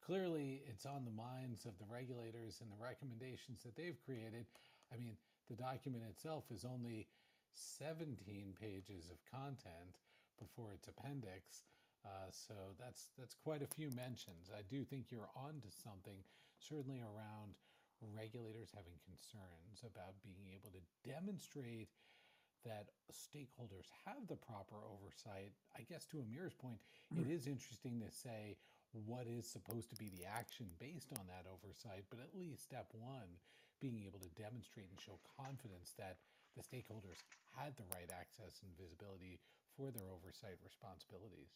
clearly it's on the minds of the regulators and the recommendations that they've created. I mean, the document itself is only 17 pages of content before its appendix. Uh, so that's that's quite a few mentions. I do think you're onto something, certainly around regulators having concerns about being able to demonstrate that stakeholders have the proper oversight. I guess to Amir's point, it mm-hmm. is interesting to say, what is supposed to be the action based on that oversight, but at least step one, being able to demonstrate and show confidence that the stakeholders had the right access and visibility for their oversight responsibilities.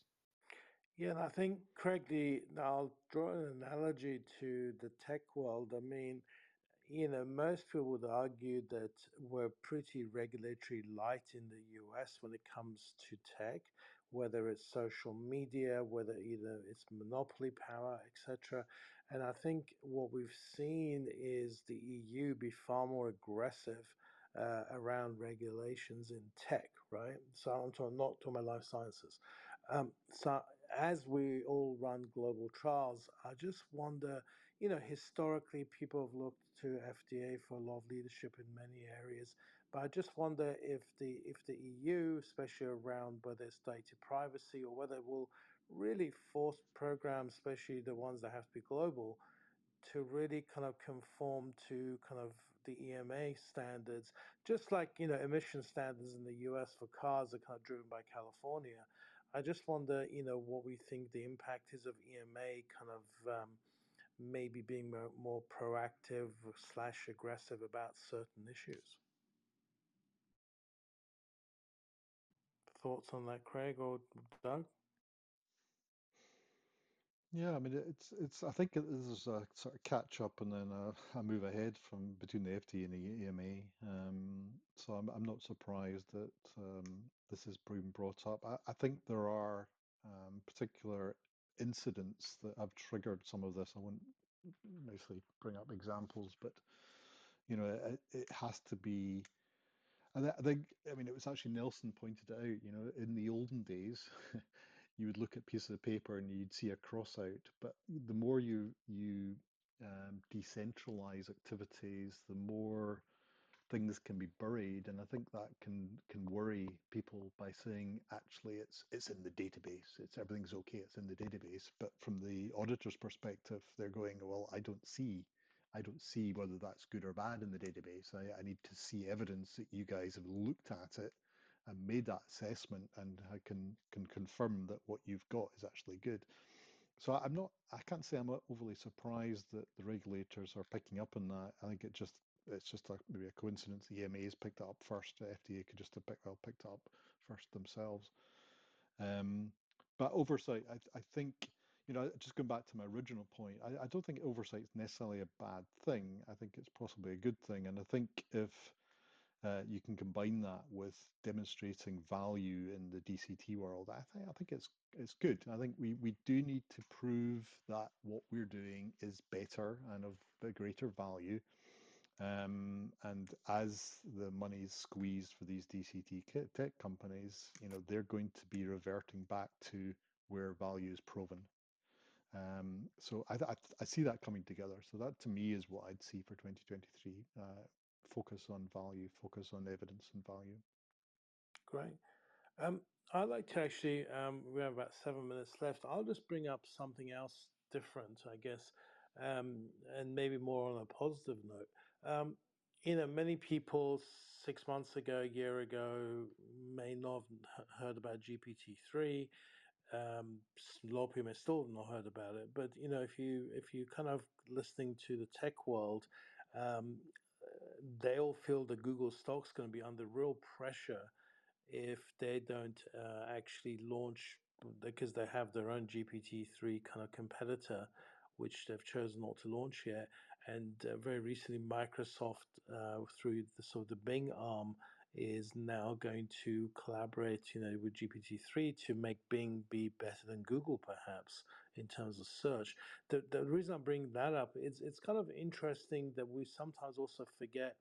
Yeah, and I think, Craig, the I'll draw an analogy to the tech world. I mean, you know, most people would argue that we're pretty regulatory light in the US when it comes to tech, whether it's social media, whether either it's monopoly power, etc. And I think what we've seen is the EU be far more aggressive uh, around regulations in tech, right? So I'm talking, not talking about life sciences. Um, so as we all run global trials, I just wonder, you know, historically people have looked to FDA for a lot of leadership in many areas, but I just wonder if the if the EU, especially around whether it's data privacy or whether it will really force programs, especially the ones that have to be global, to really kind of conform to kind of the EMA standards, just like you know emission standards in the US for cars are kind of driven by California. I just wonder, you know, what we think the impact is of EMA kind of um, maybe being more, proactive slash aggressive about certain issues. thoughts on that, Craig or Doug? Yeah, I mean, it's it's. I think this is a sort of catch up and then a, a move ahead from between the FT and the EMA. Um, so I'm I'm not surprised that um, this is being brought up. I, I think there are um, particular incidents that have triggered some of this. I won't necessarily bring up examples, but you know, it, it has to be. I think, I mean, it was actually Nelson pointed out, you know, in the olden days, you would look at a piece of paper and you'd see a cross out. But the more you you um, decentralize activities, the more things can be buried, and I think that can can worry people by saying actually it's it's in the database, it's everything's okay, it's in the database. But from the auditor's perspective, they're going, well, I don't see. I don't see whether that's good or bad in the database. I, I need to see evidence that you guys have looked at it and made that assessment and I can can confirm that what you've got is actually good. So I'm not I can't say I'm overly surprised that the regulators are picking up on that. I think it just it's just a, maybe a coincidence the EMA has picked it up first. The FDA could just have picked, well picked it up first themselves. Um, but oversight, I, I think, you know, just going back to my original point, I, I don't think oversight is necessarily a bad thing. I think it's possibly a good thing. And I think if uh, you can combine that with demonstrating value in the DCT world. I think I think it's it's good. I think we we do need to prove that what we're doing is better and of greater value. Um, and as the money is squeezed for these DCT tech companies, you know they're going to be reverting back to where value is proven. Um, so I, I, I see that coming together. So that to me is what I'd see for 2023. Uh, focus on value, focus on evidence and value. Great. Um, I'd like to actually, um, we have about seven minutes left. I'll just bring up something else different, I guess, um, and maybe more on a positive note. Um, you know, many people six months ago, a year ago, may not have heard about GPT-3. Um, a lot of people still have not heard about it, but you know, if you if you kind of listening to the tech world, um, they all feel that Google stock's going to be under real pressure if they don't uh, actually launch because they have their own GPT-3 kind of competitor, which they've chosen not to launch yet. And uh, very recently, Microsoft, uh, through the sort of the Bing arm, is now going to collaborate, you know, with GPT-3 to make Bing be better than Google, perhaps in terms of search. The the reason I'm bringing that up is it's kind of interesting that we sometimes also forget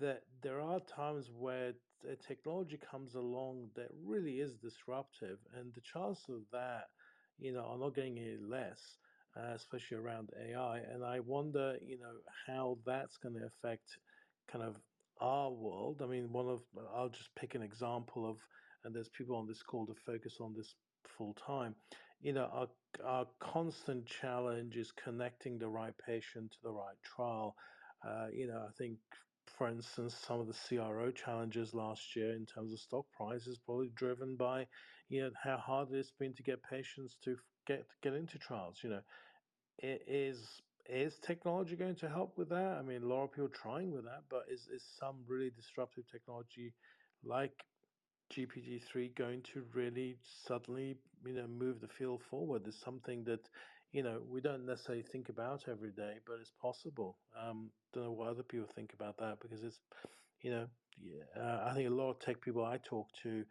that there are times where a technology comes along that really is disruptive, and the chances of that, you know, are not getting any less. Uh, especially around AI, and I wonder, you know, how that's going to affect kind of our world. I mean, one of I'll just pick an example of, and there's people on this call to focus on this full time. You know, our our constant challenge is connecting the right patient to the right trial. Uh, you know, I think. For instance, some of the CRO challenges last year in terms of stock price is probably driven by, you know, how hard it's been to get patients to get get into trials. You know, it is is technology going to help with that? I mean, a lot of people are trying with that, but is, is some really disruptive technology like GPT-3 going to really suddenly, you know, move the field forward? Is something that, you know, we don't necessarily think about every day, but it's possible. Um, don't know what other people think about that because it's, you know, yeah, uh, I think a lot of tech people I talk to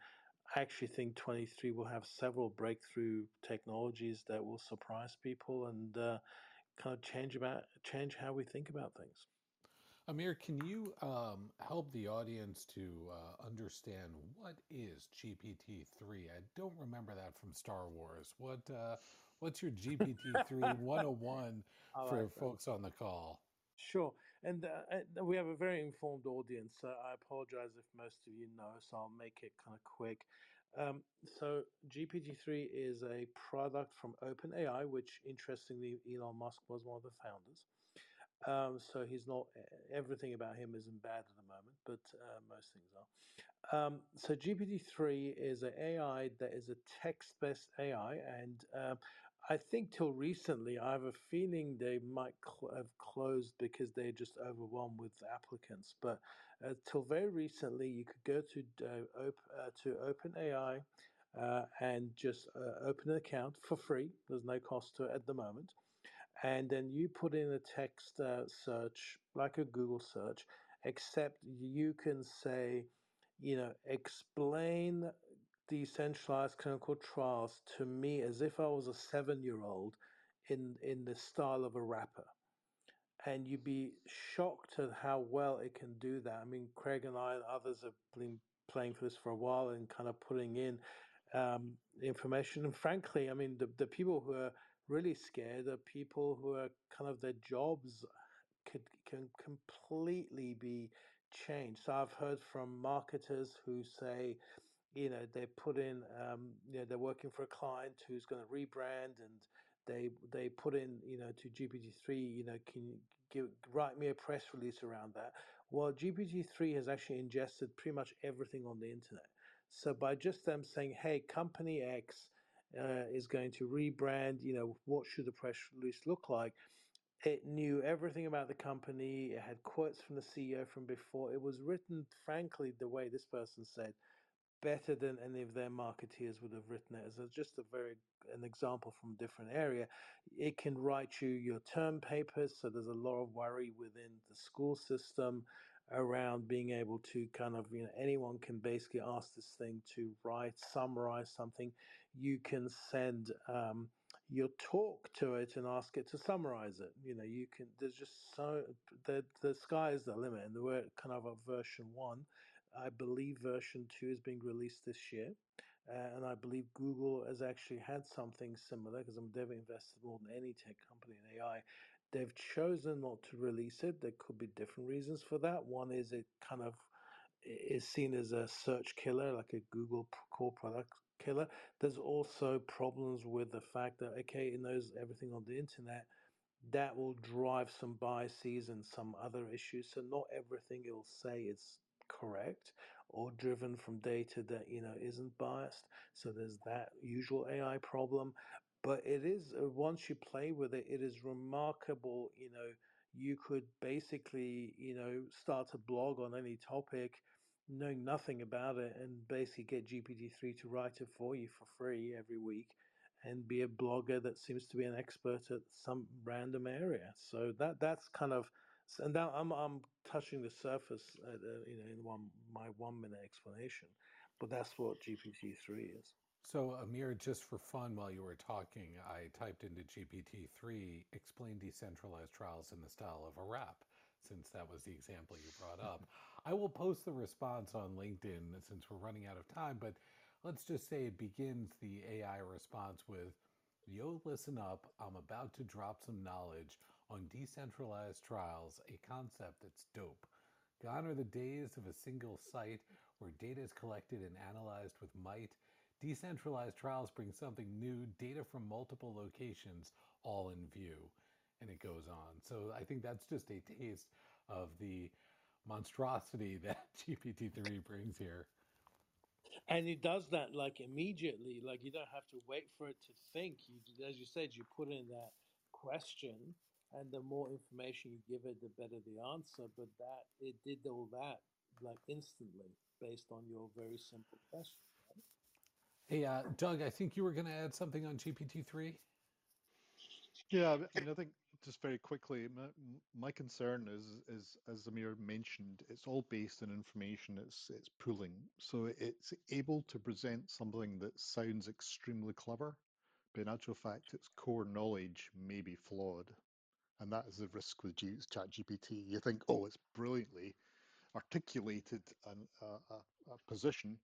actually think 23 will have several breakthrough technologies that will surprise people and uh, kind of change about change how we think about things. Amir, can you um, help the audience to uh, understand what is GPT three? I don't remember that from Star Wars. What uh, what's your GPT three one hundred and one for folks on the call? Sure, and uh, we have a very informed audience. So I apologize if most of you know, so I'll make it kind of quick. Um, so GPT-3 is a product from OpenAI, which interestingly Elon Musk was one of the founders. Um, so he's not everything about him isn't bad at the moment, but uh, most things are. Um, so GPT-3 is an AI that is a text-based AI, and uh, I think till recently, I have a feeling they might cl- have closed because they're just overwhelmed with applicants. But uh, till very recently, you could go to uh, op- uh, to OpenAI uh, and just uh, open an account for free. There's no cost to it at the moment, and then you put in a text uh, search like a Google search, except you can say, you know, explain decentralized clinical trials to me as if I was a seven year old in in the style of a rapper. And you'd be shocked at how well it can do that. I mean, Craig and I and others have been playing for this for a while and kind of putting in um, information. And frankly, I mean, the, the people who are really scared are people who are kind of their jobs could can completely be changed. So I've heard from marketers who say, you know they put in um, you know they're working for a client who's going to rebrand and they they put in you know to GPT-3 you know can you give write me a press release around that? Well GPT-3 has actually ingested pretty much everything on the internet. So by just them saying hey company X uh, is going to rebrand you know what should the press release look like? It knew everything about the company. It had quotes from the CEO from before. It was written frankly the way this person said better than any of their marketeers would have written it as a, just a very an example from a different area. It can write you your term papers so there's a lot of worry within the school system around being able to kind of you know anyone can basically ask this thing to write summarize something. You can send um, your talk to it and ask it to summarize it. You know you can there's just so the the sky is the limit and we're kind of at version one I believe version 2 is being released this year. Uh, and I believe Google has actually had something similar because I'm they've invested more than any tech company in AI. They've chosen not to release it. There could be different reasons for that. One is it kind of is seen as a search killer, like a Google core product killer. There's also problems with the fact that okay, it knows everything on the internet, that will drive some biases and some other issues. So not everything it'll say is correct or driven from data that you know isn't biased. So there's that usual AI problem. But it is uh, once you play with it, it is remarkable. You know, you could basically you know start a blog on any topic knowing nothing about it and basically get GPT-3 to write it for you for free every week and be a blogger that seems to be an expert at some random area. So that that's kind of and now I'm I'm touching the surface, at, uh, you know, in one my one minute explanation, but that's what GPT three is. So, Amir, just for fun, while you were talking, I typed into GPT-3, explain decentralized trials in the style of a rap, since that was the example you brought up. I will post the response on LinkedIn since we're running out of time, but let's just say it begins the AI response with, Yo, listen up, I'm about to drop some knowledge on decentralized trials, a concept that's dope. Gone are the days of a single site where data is collected and analyzed with might. Decentralized trials bring something new, data from multiple locations, all in view. And it goes on. So I think that's just a taste of the monstrosity that GPT-3 brings here. And it does that like immediately, like you don't have to wait for it to think. You, as you said, you put in that question, and the more information you give it, the better the answer. But that it did all that like instantly based on your very simple question. Hey, uh, Doug, I think you were going to add something on GPT-3. Yeah, I mean, I think just very quickly, my, my concern is, is as Amir mentioned, it's all based on information. It's it's pooling, so it's able to present something that sounds extremely clever, but in actual fact, its core knowledge may be flawed, and that is the risk with ChatGPT. You think, oh, it's brilliantly articulated an, a, a, a position,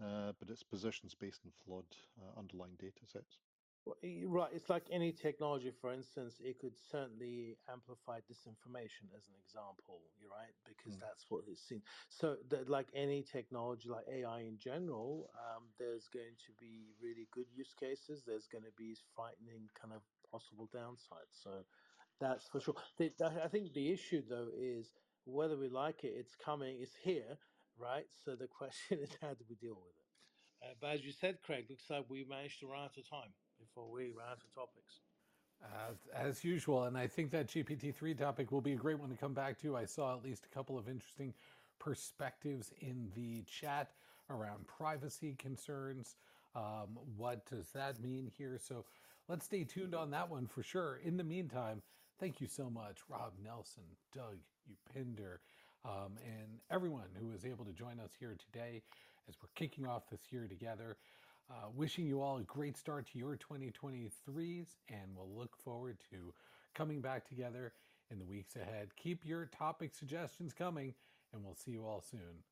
uh, but its position's based on flawed uh, underlying data sets. Right, it's like any technology, for instance, it could certainly amplify disinformation as an example, you're right, because Mm. that's what it's seen. So, that, like any technology, like AI in general, um, there's going to be really good use cases. There's going to be frightening kind of possible downsides. So, that's for sure. The, the- I think the issue, though, is whether we like it, it's coming, it's here, right? So, the question is, how do we deal with it? Uh, but as you said, Craig, looks like we managed to run out of time before we ran out of topics. As, as usual, and I think that GPT-3 topic will be a great one to come back to. I saw at least a couple of interesting perspectives in the chat around privacy concerns. Um, what does that mean here? So let's stay tuned on that one for sure. In the meantime, thank you so much, Rob Nelson, Doug Upinder, um, and everyone who was able to join us here today as we're kicking off this year together. Uh, wishing you all a great start to your 2023s, and we'll look forward to coming back together in the weeks ahead. Keep your topic suggestions coming, and we'll see you all soon.